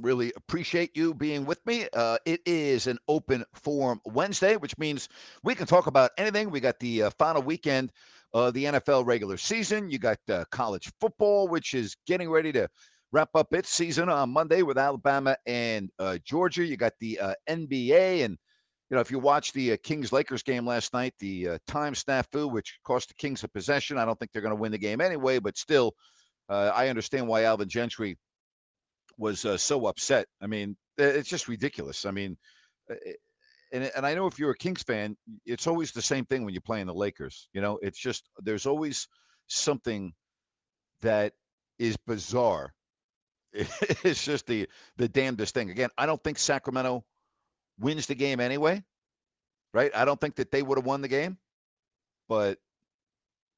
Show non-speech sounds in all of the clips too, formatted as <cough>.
Really appreciate you being with me. Uh, it is an open forum Wednesday, which means we can talk about anything. We got the uh, final weekend of the NFL regular season. You got uh, college football, which is getting ready to wrap up its season on Monday with Alabama and uh, Georgia. You got the uh, NBA, and you know if you watch the uh, Kings Lakers game last night, the uh, time snafu, which cost the Kings a possession. I don't think they're going to win the game anyway, but still. Uh, I understand why Alvin Gentry was uh, so upset. I mean, it's just ridiculous. I mean, and and I know if you're a Kings fan, it's always the same thing when you're playing the Lakers. You know, it's just there's always something that is bizarre. <laughs> It's just the the damnedest thing. Again, I don't think Sacramento wins the game anyway, right? I don't think that they would have won the game, but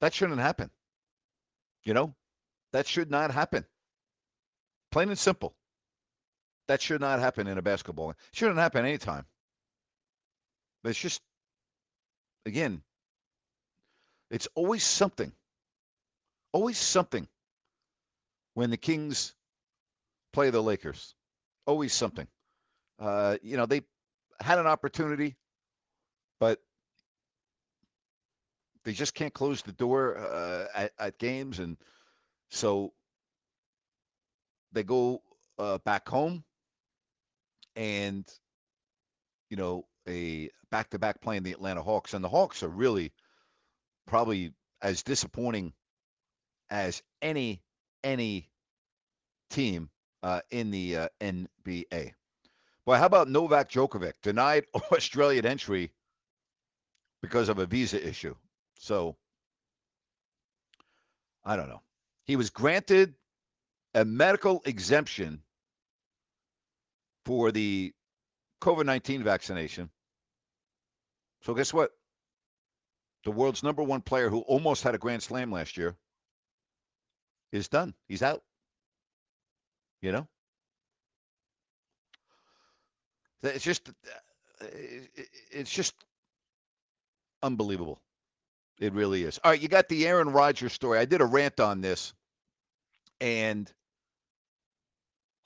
that shouldn't happen. You know, that should not happen. Plain and simple. That should not happen in a basketball. It shouldn't happen anytime. But it's just, again, it's always something. Always something when the Kings play the Lakers. Always something. Uh, you know, they had an opportunity, but they just can't close the door uh, at, at games. And so they go uh, back home and, you know, a back to back playing the Atlanta Hawks. And the Hawks are really probably as disappointing as any, any team uh, in the uh, NBA. Boy, how about Novak Djokovic denied <laughs> Australian entry because of a visa issue? So I don't know. He was granted a medical exemption for the COVID 19 vaccination. So, guess what? The world's number one player who almost had a Grand Slam last year is done. He's out. You know? It's just, uh, it's just unbelievable. It really is. All right, you got the Aaron Rodgers story. I did a rant on this, and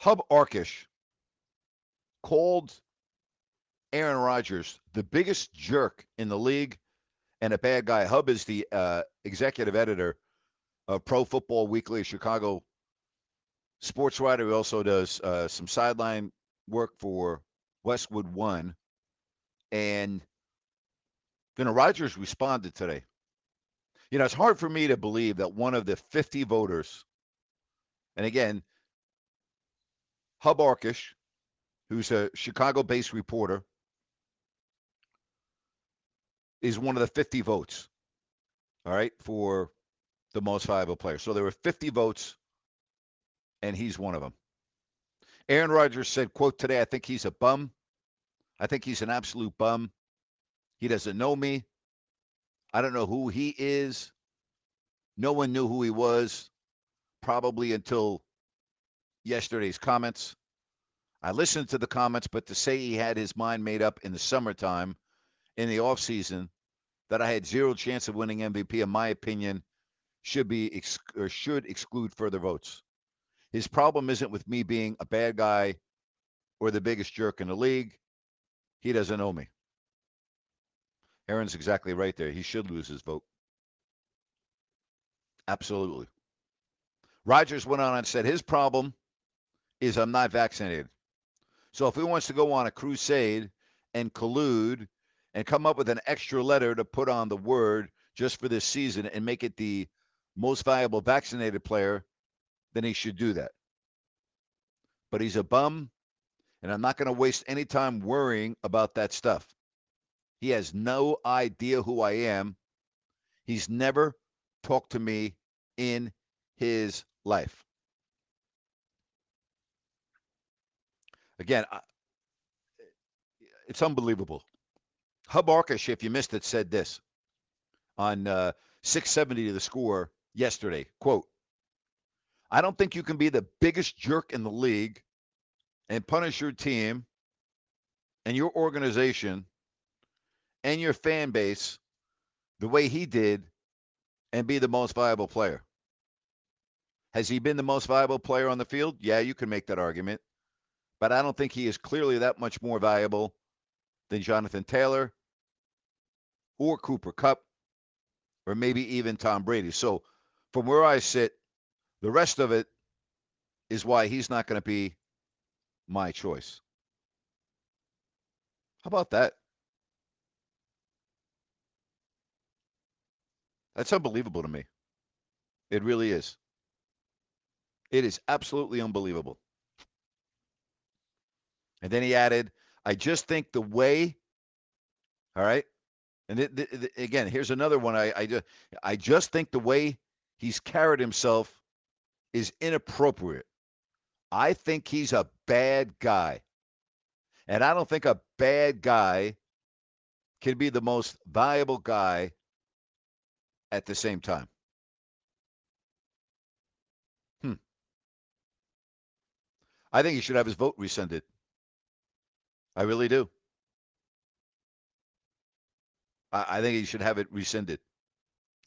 Hub Arkush called Aaron Rodgers the biggest jerk in the league and a bad guy. Hub is the uh, executive editor of Pro Football Weekly, Chicago sports writer. He also does uh, some sideline work for Westwood One. And you know, Rodgers responded today. You know, it's hard for me to believe that one of the 50 voters, and again, Hub Arkush, who's a Chicago based reporter, is one of the 50 votes, all right, for the most valuable player. So there were 50 votes, and he's one of them. Aaron Rodgers said, quote, today, I think he's a bum. I think he's an absolute bum. He doesn't know me. I don't know who he is. No one knew who he was, probably until yesterday's comments. I listened to the comments, but to say he had his mind made up in the summertime, in the offseason, that I had zero chance of winning MVP, in my opinion, should be ex- or should exclude further votes. His problem isn't with me being a bad guy or the biggest jerk in the league. He doesn't know me. Aaron's exactly right there. He should lose his vote. Absolutely. Rodgers went on and said his problem is I'm not vaccinated. So if he wants to go on a crusade and collude and come up with an extra letter to put on the word just for this season and make it the most valuable vaccinated player, then he should do that. But he's a bum, and I'm not going to waste any time worrying about that stuff. He has no idea who I am. He's never talked to me in his life. Again, it's unbelievable. Hub Arkush, if you missed it, said this on uh, 670 to the score yesterday. Quote, I don't think you can be the biggest jerk in the league and punish your team and your organization and your fan base the way he did and be the most valuable player. Has he been the most valuable player on the field? Yeah, you can make that argument. But I don't think he is clearly that much more valuable than Jonathan Taylor or Cooper Kupp or maybe even Tom Brady. So from where I sit, the rest of it is why he's not going to be my choice. How about that? That's unbelievable to me. It really is. It is absolutely unbelievable. And then he added, I just think the way, all right, and it, again, here's another one. I, I just, I just think the way he's carried himself is inappropriate. I think he's a bad guy, and I don't think a bad guy can be the most valuable guy at the same time. Hmm. I think he should have his vote rescinded. I really do. I, I think he should have it rescinded.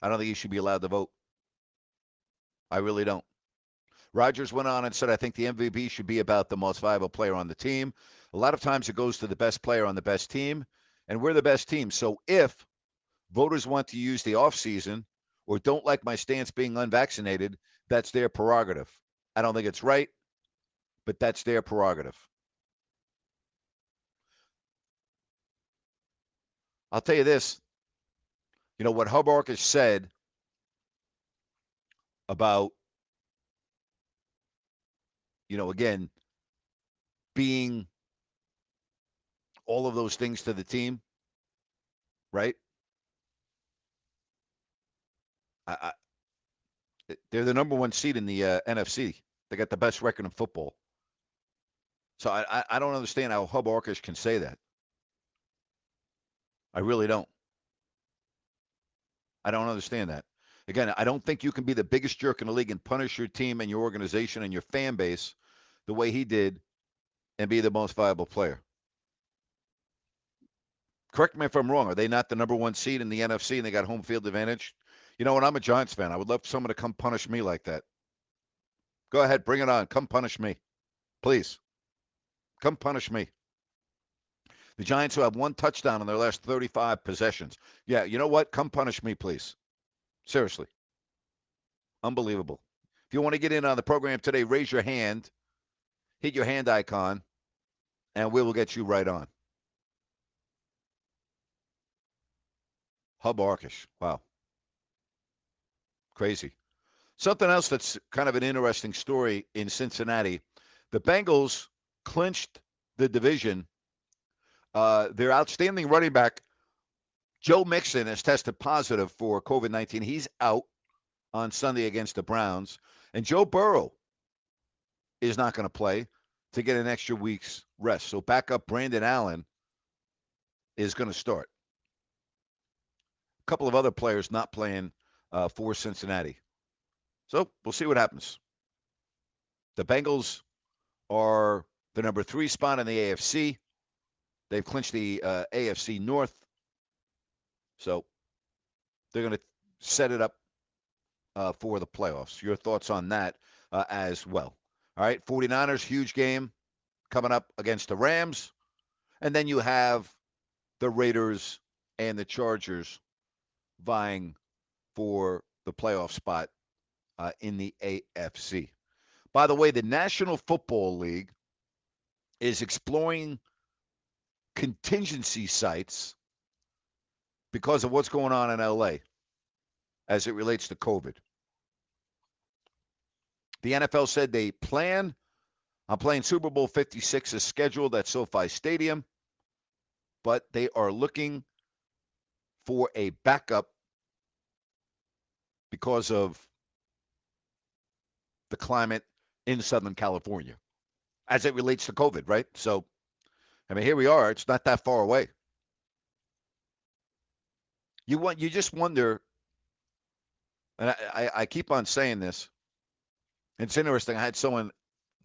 I don't think he should be allowed to vote. I really don't. Rodgers went on and said, I think the MVP should be about the most valuable player on the team. A lot of times it goes to the best player on the best team, and we're the best team. So if voters want to use the offseason or don't like my stance being unvaccinated, that's their prerogative. I don't think it's right but that's their prerogative. I'll tell you this. You know what Hub Arkush said about, you know, again, being all of those things to the team, right? I, I, they're the number one seed in the uh, NFC. They got the best record in football. So I, I don't understand how Hub Arkush can say that. I really don't. I don't understand that. Again, I don't think you can be the biggest jerk in the league and punish your team and your organization and your fan base the way he did and be the most viable player. Correct me if I'm wrong. Are they not the number one seed in the NFC and they got home field advantage? You know what? I'm a Giants fan. I would love someone to come punish me like that. Go ahead, bring it on. Come punish me. Please. Come punish me. The Giants who have one touchdown in their last 35 possessions. Yeah, you know what? Come punish me, please. Seriously. Unbelievable. If you want to get in on the program today, raise your hand, hit your hand icon, and we will get you right on. Hub Arkush. Wow. Crazy. Something else that's kind of an interesting story in Cincinnati. The Bengals clinched the division. Uh, their outstanding running back, Joe Mixon, has tested positive for COVID 19. He's out on Sunday against the Browns. And Joe Burrow is not going to play to get an extra week's rest. So backup Brandon Allen is going to start. A couple of other players not playing uh, for Cincinnati. So we'll see what happens. The Bengals are the number three spot in the AFC. They've clinched the uh, AFC North. So they're going to set it up uh, for the playoffs. Your thoughts on that uh, as well. All right, 49ers, huge game coming up against the Rams. And then you have the Raiders and the Chargers vying for the playoff spot uh, in the AFC. By the way, the National Football League is exploring contingency sites because of what's going on in LA as it relates to COVID. The NFL said they plan on playing Super Bowl 56 as scheduled at SoFi Stadium, but they are looking for a backup because of the climate in Southern California as it relates to COVID, right? So, I mean, here we are. It's not that far away. You want you just wonder, and I, I, I keep on saying this. It's interesting. I had someone,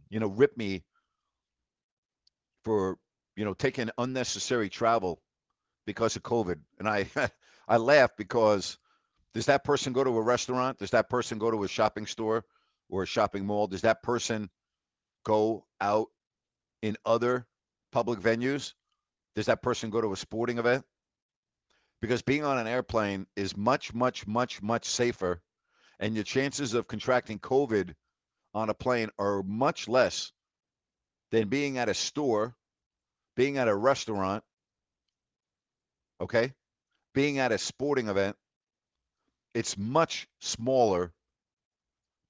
you know, rip me for you know taking unnecessary travel because of COVID, and I <laughs> I laugh because does that person go to a restaurant? Does that person go to a shopping store or a shopping mall? Does that person go out in other public venues? Does that person go to a sporting event? Because being on an airplane is much, much, much, much safer, and your chances of contracting COVID on a plane are much less than being at a store, being at a restaurant, okay, being at a sporting event. It's much smaller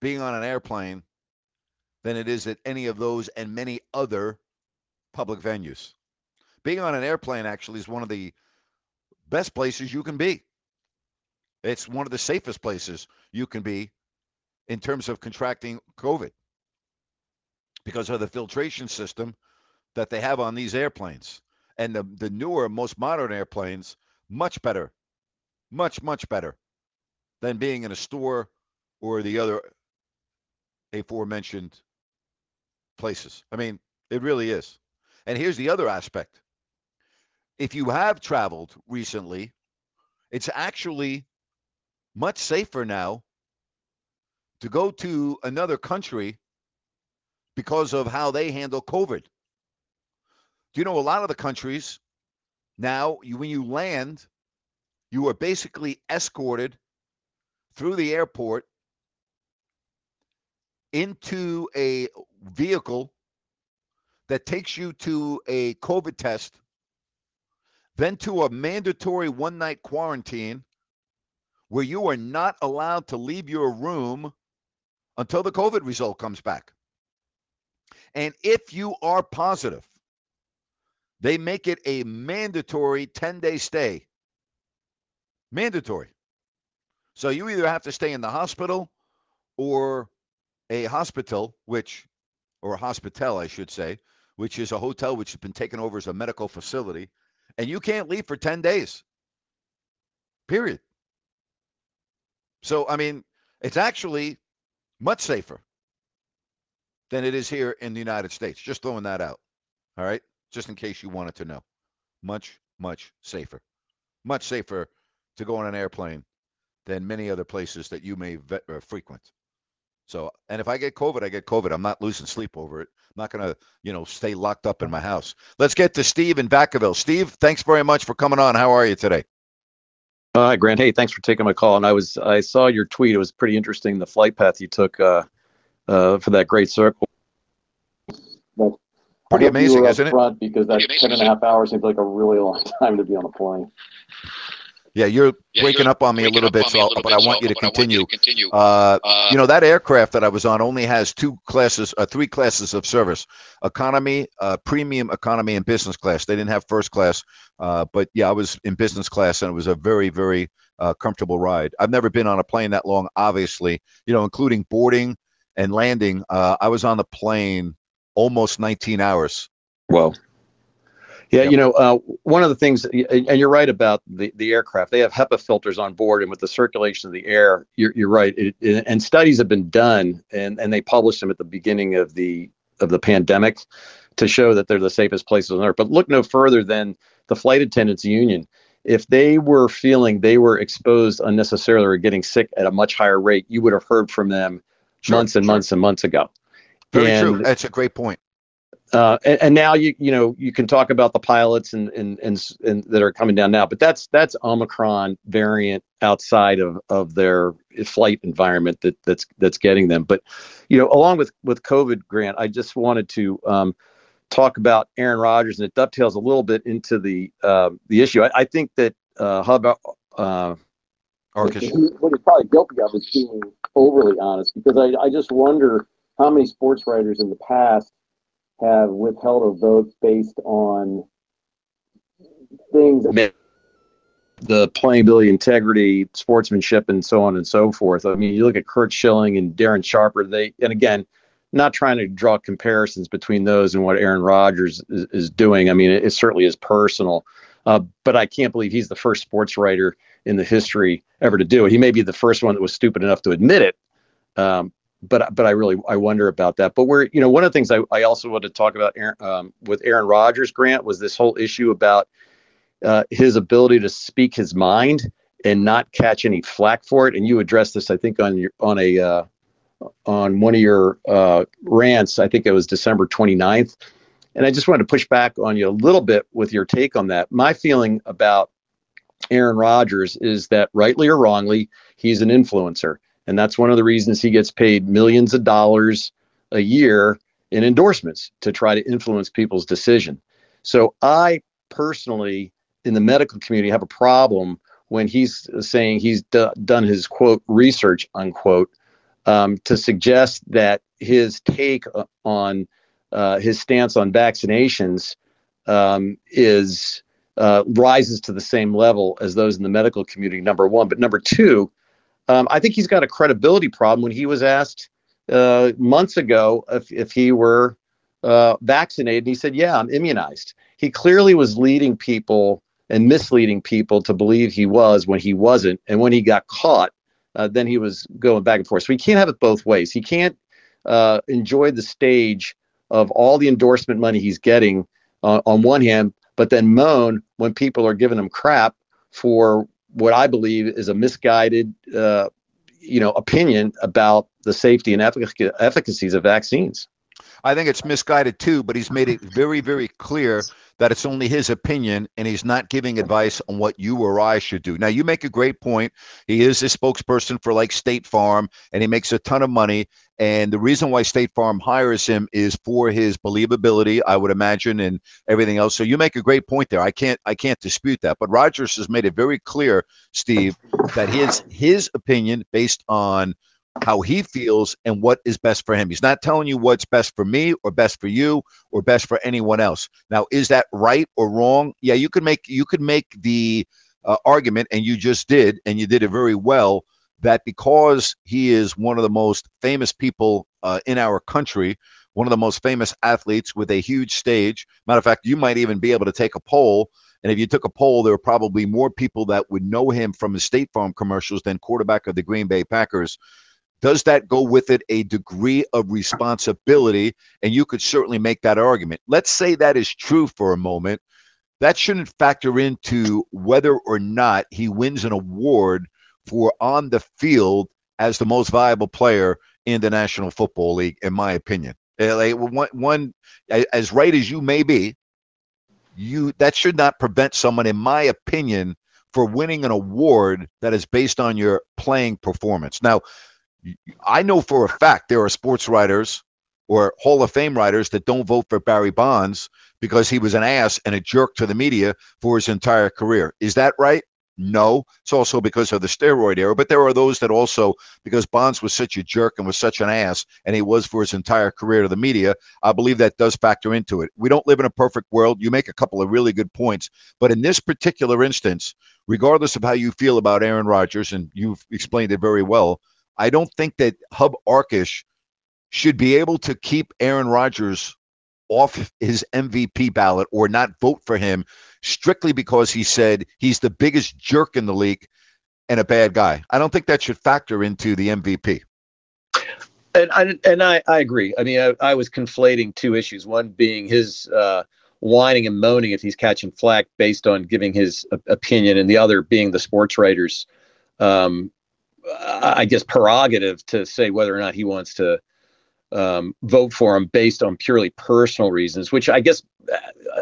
being on an airplane than it is at any of those and many other public venues. Being on an airplane actually is one of the best places you can be. It's one of the safest places you can be in terms of contracting COVID because of the filtration system that they have on these airplanes. And the, the newer, most modern airplanes, much better, much, much better than being in a store or the other aforementioned places. I mean, it really is. And here's the other aspect. If you have traveled recently, it's actually much safer now to go to another country because of how they handle COVID. Do you know a lot of the countries now, you, when you land, you are basically escorted through the airport into a vehicle that takes you to a COVID test, then to a mandatory one night quarantine where you are not allowed to leave your room until the COVID result comes back. And if you are positive, they make it a mandatory 10 day stay. Mandatory. So you either have to stay in the hospital or a hospital, which, or a hospital, I should say, which is a hotel which has been taken over as a medical facility, and you can't leave for 10 days. Period. So, I mean, it's actually much safer than it is here in the United States. Just throwing that out. All right. Just in case you wanted to know. Much, much safer. Much safer to go on an airplane than many other places that you may uh, frequent. So, and if I get COVID, I get COVID. I'm not losing sleep over it. I'm not going to, you know, stay locked up in my house. Let's get to Steve in Vacaville. Steve, thanks very much for coming on. How are you today? Hi, Grant. Hey, thanks for taking my call. And I was I saw your tweet. It was pretty interesting the flight path you took uh, uh, for that great circle. Pretty amazing, isn't it? Because that ten and a half hours seems like a really long <laughs> time to be on a plane. Yeah, you're Yeah, breaking you're up on me a little bit, on a so little but bit, I so- want you to but I want you continue. to continue. Uh, Uh, you know that aircraft that I was on only has two classes, uh, three classes of service: economy, uh, premium economy, and business class. They didn't have first class, uh, but yeah, I was in business class, and it was a very, very uh, comfortable ride. I've never been on a plane that long, obviously. You know, including boarding and landing. Uh, I was on the plane almost 19 hours. Well, yeah, Yep. you know, uh, one of the things, and you're right about the, the aircraft. They have HEPA filters on board, and with the circulation of the air, you're, you're right. It, it- and studies have been done, and, and they published them at the beginning of the of the pandemic to show that they're the safest places on earth. But look no further than the flight attendants union. If they were feeling they were exposed unnecessarily or getting sick at a much higher rate, you would have heard from them Sure, months and sure. months and months ago. Very And- true. That's a great point. Uh, and, and, now you you know you can talk about the pilots and, and and and that are coming down now, but that's that's Omicron variant outside of of their flight environment that that's that's getting them. But you know, along with with COVID, Grant, I just wanted to um, talk about Aaron Rodgers, and it dovetails a little bit into the uh, the issue. I, I, think that uh, Hub uh, what he's probably guilty of is being overly honest, because I I just wonder how many sports writers in the past have withheld a vote based on things the playability, integrity, sportsmanship, and so on and so forth. I mean, you look at Curt Schilling and Darren Sharper. They and again, not trying to draw comparisons between those and what Aaron Rodgers is, is doing. I mean, it, it, certainly is personal, uh, but I can't believe he's the first sports writer in the history ever to do it. He may be the first one that was stupid enough to admit it, um, but but I really I wonder about that. But we're you know one of the things I, I also want to talk about Aaron, um, with Aaron Rodgers Grant was this whole issue about uh, his ability to speak his mind and not catch any flack for it. And you addressed this I think on your on a uh, on one of your uh, rants. I think it was December 29th. And I just wanted to push back on you a little bit with your take on that. My feeling about Aaron Rodgers is that rightly or wrongly, he's an influencer. And that's one of the reasons he gets paid millions of dollars a year in endorsements to try to influence people's decision. So I personally, in the medical community, have a problem when he's saying he's d- done his quote research unquote um, to suggest that his take on uh, his stance on vaccinations um, is uh, rises to the same level as those in the medical community. Number one, but number two, um, I think he's got a credibility problem when he was asked uh, months ago if, if he were uh, vaccinated. And he said, Yeah, I'm immunized. He clearly was leading people and misleading people to believe he was when he wasn't. And when he got caught, uh, then he was going back and forth. So he can't have it both ways. He can't uh, enjoy the stage of all the endorsement money he's getting uh, on one hand, but then moan when people are giving him crap for what I believe is a misguided, uh, you know, opinion about the safety and effic- efficacies of vaccines. I think it's misguided too, but he's made it very, very clear that it's only his opinion and he's not giving advice on what you or I should do. Now, you make a great point. He is a spokesperson for like State Farm and he makes a ton of money. And the reason why State Farm hires him is for his believability, I would imagine, and everything else. So you make a great point there. I can't I can't dispute that. But Rodgers has made it very clear, Steve, that his his opinion based on how he feels and what is best for him. He's not telling you what's best for me or best for you or best for anyone else. Now, is that right or wrong? Yeah, you could make you could make the uh, argument, and you just did, and you did it very well. That because he is one of the most famous people uh, in our country, one of the most famous athletes with a huge stage. Matter of fact, you might even be able to take a poll. And if you took a poll, there are probably more people that would know him from his State Farm commercials than quarterback of the Green Bay Packers does that go with it a degree of responsibility? And you could certainly make that argument. Let's say that is true for a moment. That shouldn't factor into whether or not he wins an award for on the field as the most valuable player in the National Football League, in my opinion. Uh, like one, one, as right as you may be, you that should not prevent someone, in my opinion, for winning an award that is based on your playing performance. Now, I know for a fact there are sports writers or Hall of Fame writers that don't vote for Barry Bonds because he was an ass and a jerk to the media for his entire career. Is that right? No. It's also because of the steroid era, but there are those that also, because Bonds was such a jerk and was such an ass, and he was for his entire career to the media, I believe that does factor into it. We don't live in a perfect world. You make a couple of really good points. But in this particular instance, regardless of how you feel about Aaron Rodgers, and you've explained it very well, I don't think that Hub Arkush should be able to keep Aaron Rodgers off his MVP ballot or not vote for him strictly because he said he's the biggest jerk in the league and a bad guy. I don't think that should factor into the MVP. And I and I, I agree. I mean, I, I was conflating two issues. One being his uh, whining and moaning if he's catching flack based on giving his opinion, and the other being the sports writers um, I guess, prerogative to say whether or not he wants to um, vote for him based on purely personal reasons. Which I guess uh,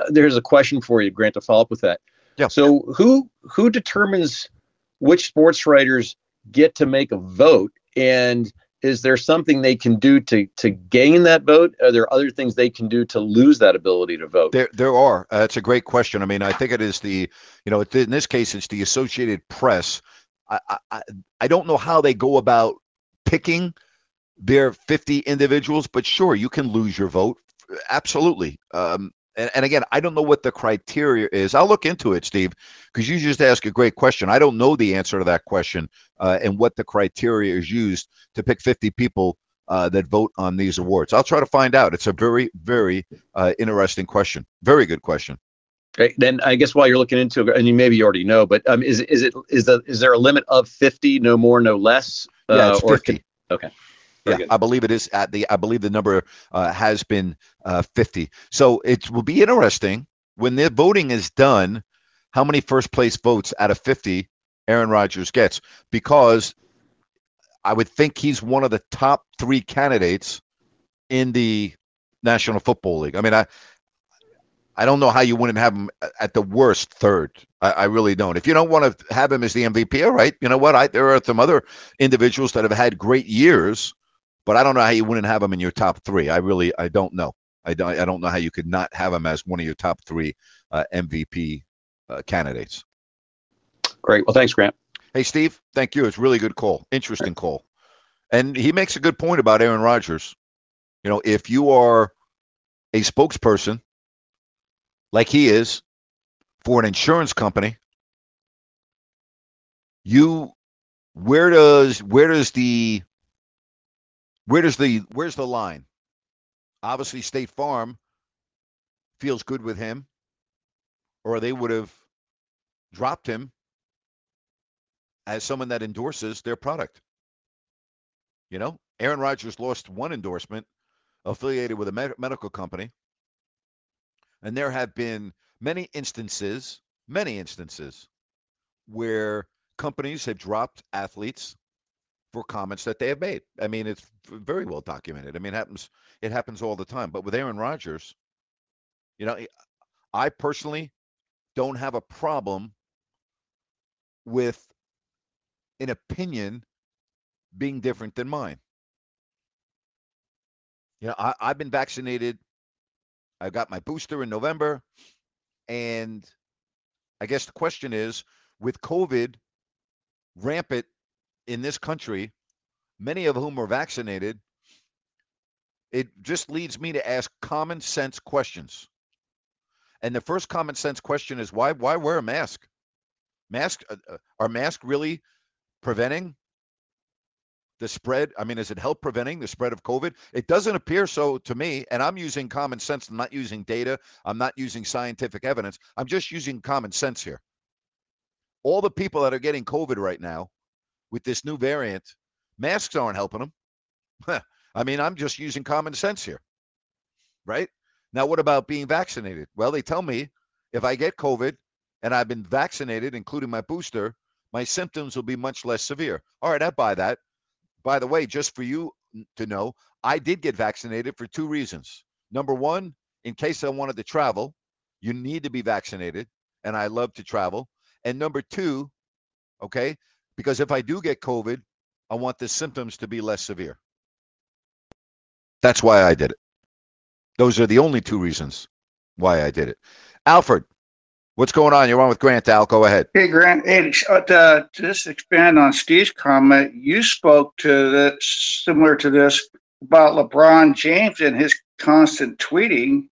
there's a question for you, Grant, to follow up with that. Yeah. So who who determines which sports writers get to make a vote, and is there something they can do to to gain that vote? Are there other things they can do to lose that ability to vote? There, there are. Uh, it's a great question. I mean, I think it is the, you know, in this case, it's the Associated Press. I, I, I don't know how they go about picking their 50 individuals, but sure, you can lose your vote. Absolutely. Um, and, and again, I don't know what the criteria is. I'll look into it, Steve, because you just asked a great question. I don't know the answer to that question uh, and what the criteria is used to pick 50 people uh, that vote on these awards. I'll try to find out. It's a very, very uh, interesting question. Very good question. Okay, then I guess while you're looking into it, and you maybe you already know, but um, is is it is the is there a limit of 50, no more, no less? Yeah, it's or 50. can- okay. Very yeah, good. I believe it is at the. I believe the number uh, has been uh, 50. So it will be interesting when the voting is done. How many first place votes out of 50 Aaron Rodgers gets? Because I would think he's one of the top three candidates in the National Football League. I mean, I I don't know how you wouldn't have him at the worst third. I, I really don't. If you don't want to have him as the MVP, all right. You know what? I, there are some other individuals that have had great years, but I don't know how you wouldn't have him in your top three. I really, I don't know. I don't, I don't know how you could not have him as one of your top three uh, MVP uh, candidates. Great. Well, thanks, Grant. Hey, Steve, thank you. It's a really good call. Interesting call. And he makes a good point about Aaron Rodgers. You know, if you are a spokesperson like he is for an insurance company, you where does where does the where does the where's the line? Obviously State Farm feels good with him or they would have dropped him as someone that endorses their product. You know, Aaron Rodgers lost one endorsement affiliated with a med- medical company. And there have been many instances, many instances where companies have dropped athletes for comments that they have made. I mean, it's very well documented. I mean, it happens it happens all the time. But with Aaron Rodgers, you know, I personally don't have a problem with an opinion being different than mine. You know, I, I've been vaccinated. I got my booster in November. And I guess the question is with COVID rampant in this country, many of whom are vaccinated, it just leads me to ask common sense questions. And the first common sense question is why why wear a mask? Mask uh, uh, are masks really preventing the spread? I mean, is it help preventing the spread of COVID? It doesn't appear so to me. And I'm using common sense. I'm not using data. I'm not using scientific evidence. I'm just using common sense here. All the people that are getting COVID right now with this new variant, masks aren't helping them. <laughs> I mean, I'm just using common sense here. Right? Now, what about being vaccinated? Well, they tell me if I get COVID and I've been vaccinated, including my booster, my symptoms will be much less severe. All right, I buy that. By the way, just for you to know, I did get vaccinated for two reasons. Number one, in case I wanted to travel, you need to be vaccinated, and I love to travel. And number two, okay, because if I do get COVID, I want the symptoms to be less severe. That's why I did it. Those are the only two reasons why I did it. Alfred, what's going on? You're on with Grant, Al. Go ahead. Hey, Grant. Hey, uh, to just expand on Steve's comment, you spoke to this similar to this about LeBron James and his constant tweeting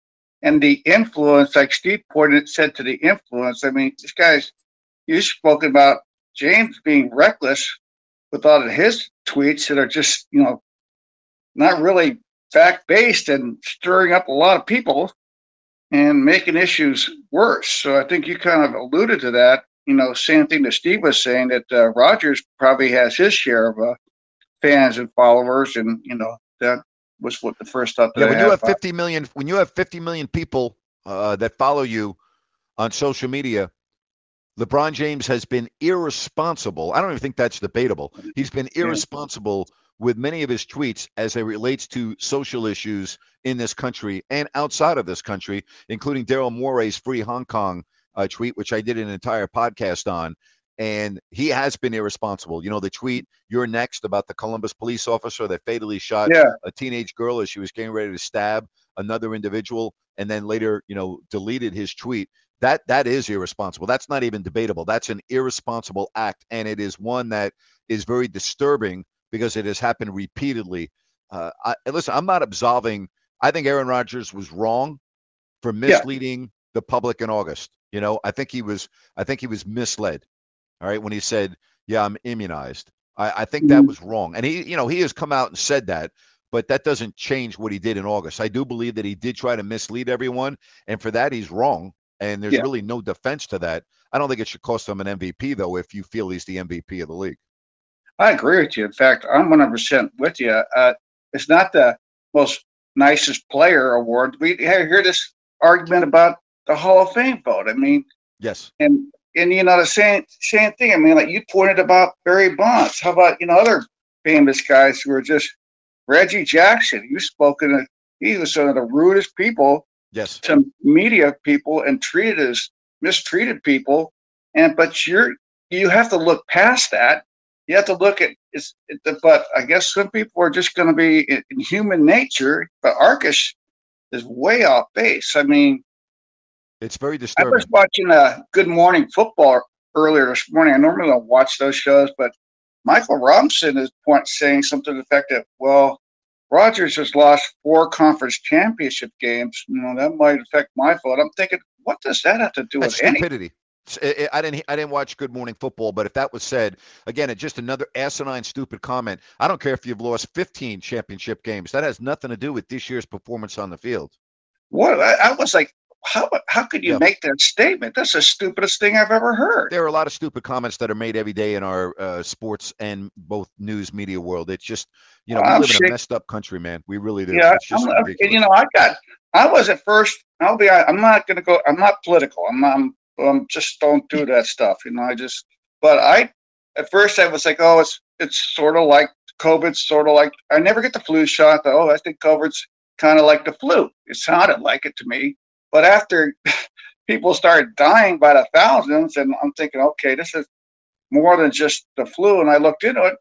and the influence, like Steve pointed said to the influence. I mean, this guy's you spoke about James being reckless with all of his tweets that are just, you know, not really fact based and stirring up a lot of people and making issues worse. So I think you kind of alluded to that. You know, same thing that Steve was saying that uh, Rodgers probably has his share of uh, fans and followers, and you know that was what the first thought. That Yeah, when had you have 50 million, when you have 50 million people uh, that follow you on social media, LeBron James has been irresponsible. I don't even think that's debatable. He's been irresponsible with many of his tweets as it relates to social issues in this country and outside of this country, including Daryl Morey's Free Hong Kong uh, tweet, which I did an entire podcast on. And he has been irresponsible. You know, the tweet, you're next about the Columbus police officer that fatally shot Yeah. a teenage girl as she was getting ready to stab another individual and then later, you know, deleted his tweet. That that is irresponsible. That's not even debatable. That's an irresponsible act. And it is one that is very disturbing because it has happened repeatedly. Uh, I, listen, I'm not absolving. I think Aaron Rodgers was wrong for misleading the public in August. You know, I think he was. I think he was misled. All right, when he said, "Yeah, I'm immunized," I, I think that Mhm. was wrong. And he, you know, he has come out and said that, but that doesn't change what he did in August. I do believe that he did try to mislead everyone, and for that he's wrong. And there's Yeah. really no defense to that. I don't think it should cost him an MVP though, if you feel he's the MVP of the league. I agree with you. In fact, I'm 100% with you. Uh, it's not the most nicest player award. We hear this argument about the Hall of Fame vote. I mean, Yes. and and you know the same same thing. I mean, like you pointed about Barry Bonds. How about you know other famous guys who are just Reggie Jackson? You've spoken. To, he was one of the rudest people Yes. to media people and treated as mistreated people. And but you're you have to look past that. You have to look at it's. It, but I guess some people are just going to be in, in human nature. But Arkush is way off base. I mean, It's very disturbing. I was watching uh, Good Morning Football earlier this morning. I normally don't watch those shows, but Michael Robinson is point saying something to the effect that, well, Rodgers has lost four conference championship games. You know, that might affect my vote. I'm thinking, what does that have to do That's with anything? stupidity. It's- I- I I didn't. I didn't watch Good Morning Football, but if that was said again, it's just another asinine, stupid comment. I don't care if you've lost 15 championship games. That has nothing to do with this year's performance on the field. What I, I was like, how how could you Yeah. make that statement? That's the stupidest thing I've ever heard. There are a lot of stupid comments that are made every day in our uh, sports and both news media world. It's just, you know, we I'm live in a messed up country, man. We really do. Yeah, It's just I'm, you know, I got, I was at first. I'll be, I'm not going to go. I'm not political. I'm, I'm, I'm just don't do that stuff. You know, I just. But I, at first, I was like, oh, it's, it's sort of like COVID's sort of like. I never get the flu shot. Oh, I think COVID's kind of like the flu. It sounded like it to me. But after <laughs> people started dying by the thousands, and I'm thinking, okay, this is more than just the flu. And I looked into it.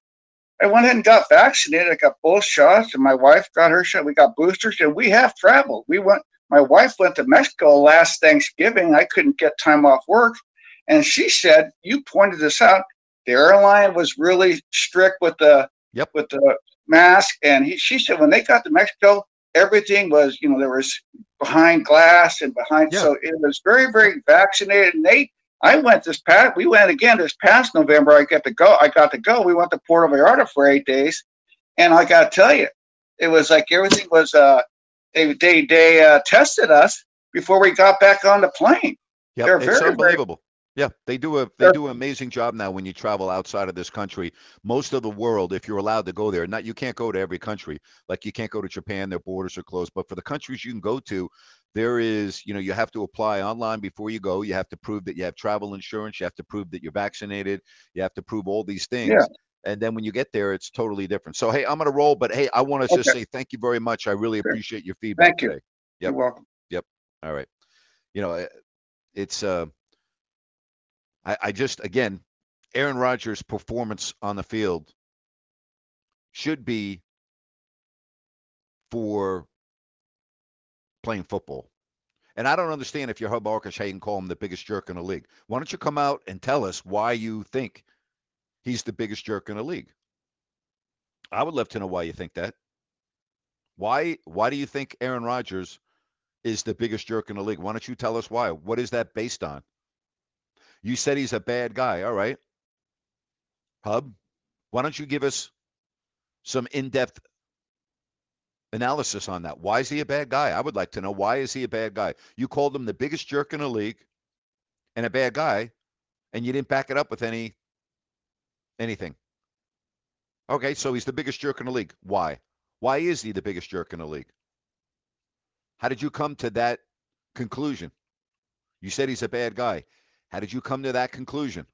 I went ahead and got vaccinated. I got both shots, and my wife got her shot. We got boosters, and we have traveled. We went. My wife went to Mexico last Thanksgiving. I couldn't get time off work, and she said, "You pointed this out. The airline was really strict with the Yep. with the mask." And he, she said, when they got to Mexico, everything was, you know, there was behind glass and behind. Yeah. So it was very, very vaccinated. And they, I went this past. We went again this past November. I got to go. I got to go. We went to Puerto Vallarta for eight days, and I got to tell you, it was like everything was. uh They they they uh, tested us before we got back on the plane. Yeah, it's very, very- unbelievable. Yeah, they do a they do an amazing job now when you travel outside of this country. Most of the world, if you're allowed to go there, not you can't go to every country. Like you can't go to Japan, their borders are closed. But for the countries you can go to, there is, you know, you have to apply online before you go. You have to prove that you have travel insurance. You have to prove that you're vaccinated. You have to prove all these things. Yeah. And then when you get there, it's totally different. So hey, I'm gonna roll, but hey, I want to just say thank you very much. I really appreciate your feedback Thank you. today. You're welcome. Yep. All right. You know, eh, it's uh I, I just again, Aaron Rodgers' performance on the field should be for playing football. And I don't understand if you're Hub Arkush, how you can call him the biggest jerk in the league. Why don't you come out and tell us why you think he's the biggest jerk in the league? I would love to know why you think that. Why why do you think Aaron Rodgers is the biggest jerk in the league? Why don't you tell us why? What is that based on? You said he's a bad guy. All right. Hub, why don't you give us some in-depth analysis on that? Why is he a bad guy? I would like to know why is he a bad guy? You called him the biggest jerk in the league and a bad guy, and you didn't back it up with any anything. Okay, so he's the biggest jerk in the league. Why? Why is he the biggest jerk in the league? How did you come to that conclusion? You said he's a bad guy. How did you come to that conclusion?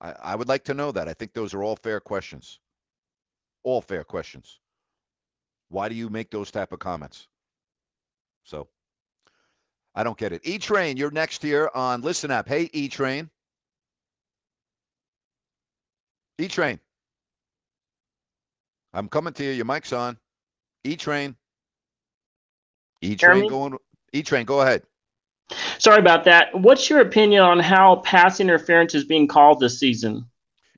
I, I would like to know that. I think those are all fair questions. All fair questions. Why do you make those type of comments? So I don't get it. E Train, you're next here on Listen Up. Hey, E Train. E Train. I'm coming to you. Your mic's on. E Train. E Train going. E Train, go ahead. Sorry about that. What's your opinion on how pass interference is being called this season?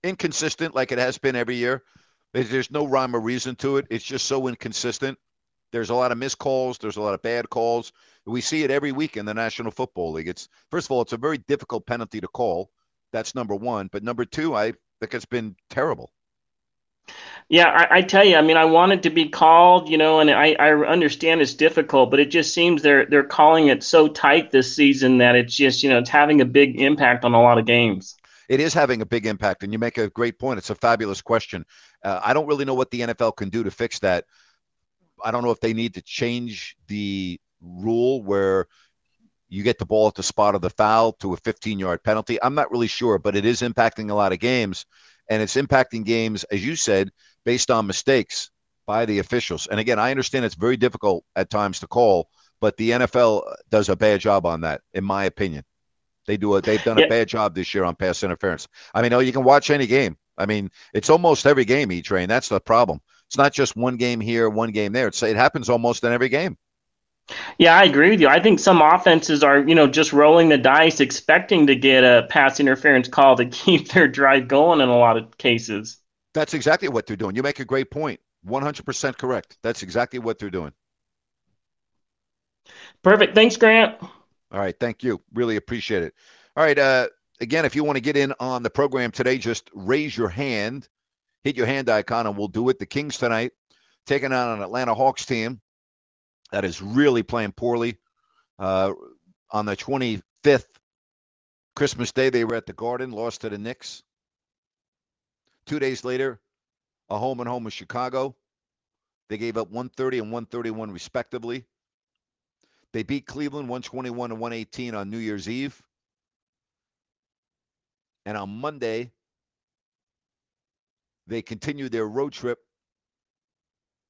Inconsistent, like it has been every year. There's no rhyme or reason to it. It's just so inconsistent. There's a lot of missed calls. There's a lot of bad calls. We see it every week in the National Football League. It's first of all, it's a very difficult penalty to call. That's number one. But number two, I think it's been terrible. Yeah, I, I, tell you, I mean, I wanted to be called, you know, and I, I understand it's difficult, but it just seems they're they're calling it so tight this season that it's just, you know, it's having a big impact on a lot of games. It is having a big impact, and you make a great point. It's a fabulous question. Uh, I don't really know what the NFL can do to fix that. I don't know if they need to change the rule where you get the ball at the spot of the foul to a 15 yard penalty. I'm not really sure, but it is impacting a lot of games. And it's impacting games, as you said, based on mistakes by the officials. And again, I understand it's very difficult at times to call, but the NFL does a bad job on that, in my opinion. They do a, they've done yeah. a bad job this year on pass interference. I mean, oh, you can watch any game. I mean, it's almost every game, E Train. That's the problem. It's not just one game here, one game there. It's, it happens almost in every game. Yeah, I agree with you. I think some offenses are, you know, just rolling the dice, expecting to get a pass interference call to <laughs> keep their drive going in a lot of cases. That's exactly what they're doing. You make a great point. 100% correct. That's exactly what they're doing. Perfect. Thanks, Grant. All right. Thank you. Really appreciate it. All right. Uh, again, if you want to get in on the program today, just raise your hand, hit your hand icon, and we'll do it. The Kings tonight taking on an Atlanta Hawks team that is really playing poorly. Uh, on the 25th, Christmas Day, they were at the Garden, lost to the Knicks. Two days later, a home and home with Chicago. They gave up 130 and 131 respectively. They beat Cleveland 121 to 118 on New Year's Eve. And on Monday, they continued their road trip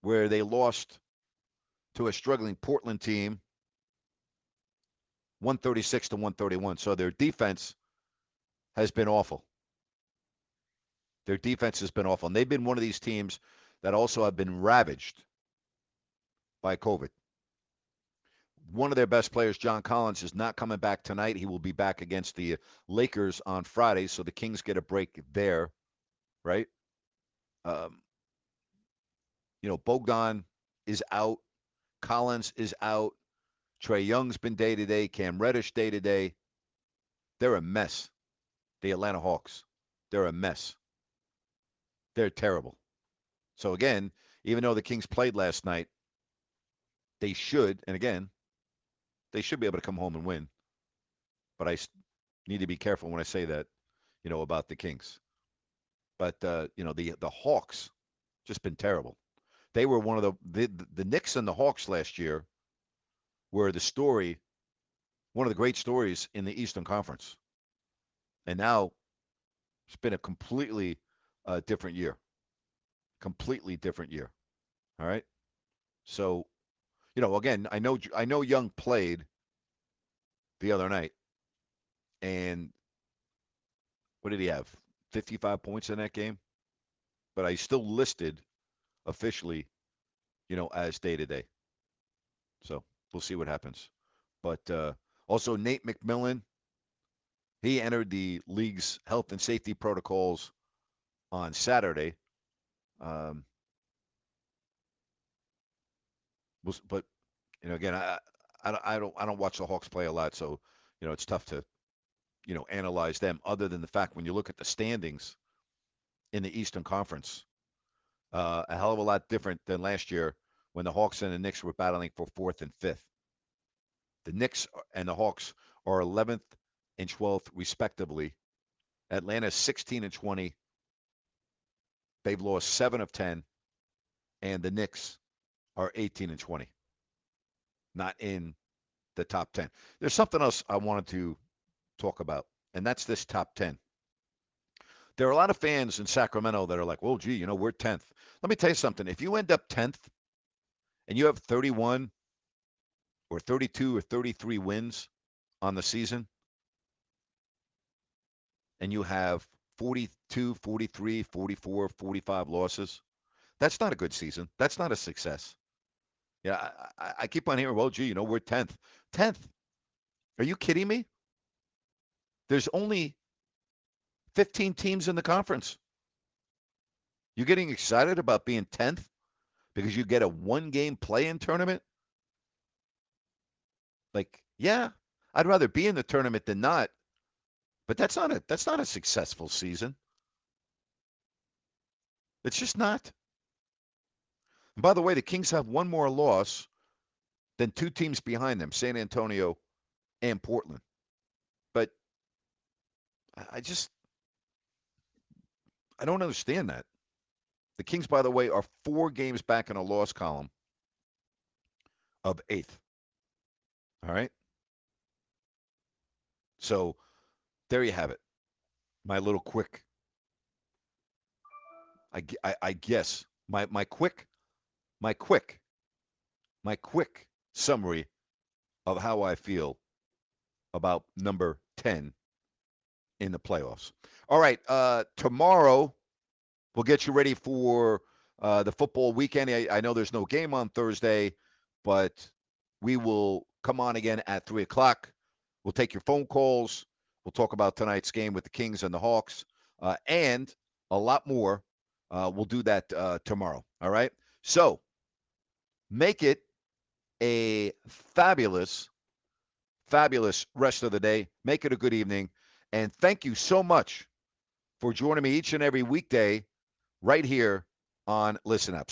where they lost to a struggling Portland team 136 to 131. So their defense has been awful. Their defense has been awful. And they've been one of these teams that also have been ravaged by COVID. One of their best players, John Collins, is not coming back tonight. He will be back against the Lakers on Friday. So the Kings get a break there, right? Um, you know, Bogdan is out. Collins is out. Trae Young's been day to day. Cam Reddish day to day. They're a mess. The Atlanta Hawks. They're a mess. They're terrible. So again, even though the Kings played last night, they should, and again, they should be able to come home and win. But I need to be careful when I say that, you know, about the Kings. But uh, you know, the the Hawks just been terrible. They were one of the the, the Knicks and the Hawks last year were the story, one of the great stories in the Eastern Conference. And now it's been a completely uh, different year. Completely different year. All right. So, you know, again, I know I know Young played the other night, and what did he have? 55 points in that game, but I still listed officially, you know, as day to day. So we'll see what happens. But uh, also, Nate McMillan, he entered the league's health and safety protocols on Saturday. Um, but you know, again, I, I, I don't I don't watch the Hawks play a lot, so you know it's tough to you know analyze them. Other than the fact when you look at the standings in the Eastern Conference, uh, a hell of a lot different than last year when the Hawks and the Knicks were battling for fourth and fifth. The Knicks and the Hawks are 11th and 12th, respectively. Atlanta 16 and 20. They've lost seven of 10, and the Knicks are 18 and 20, not in the top 10. There's something else I wanted to talk about, and that's this top 10. There are a lot of fans in Sacramento that are like, well, gee, you know, we're 10th. Let me tell you something. If you end up 10th and you have 31 or 32 or 33 wins on the season, and you have 42, 43, 44, 45 losses, that's not a good season. That's not a success. Yeah, I, I, keep on hearing, well, gee, you know, we're 10th. 10th. Are you kidding me? There's only 15 teams in the conference. You're getting excited about being 10th because you get a one game play in tournament? Like, yeah, I'd rather be in the tournament than not. But that's not a that's not a successful season. It's just not. And by the way, the Kings have one more loss than two teams behind them, San Antonio and Portland. But I just I don't understand that. The Kings, by the way, are four games back in a loss column of eighth. All right. So there you have it. My little quick. I, I, I guess my my quick, my quick, my quick summary of how I feel about number ten in the playoffs. All right, uh, tomorrow we'll get you ready for uh, the football weekend. I, I know there's no game on Thursday, but we will come on again at three o'clock. We'll take your phone calls. We'll talk about tonight's game with the Kings and the Hawks, uh, and a lot more. Uh, we'll do that uh, tomorrow. All right. So make it a fabulous, fabulous rest of the day. Make it a good evening. And thank you so much for joining me each and every weekday right here on Listen Up.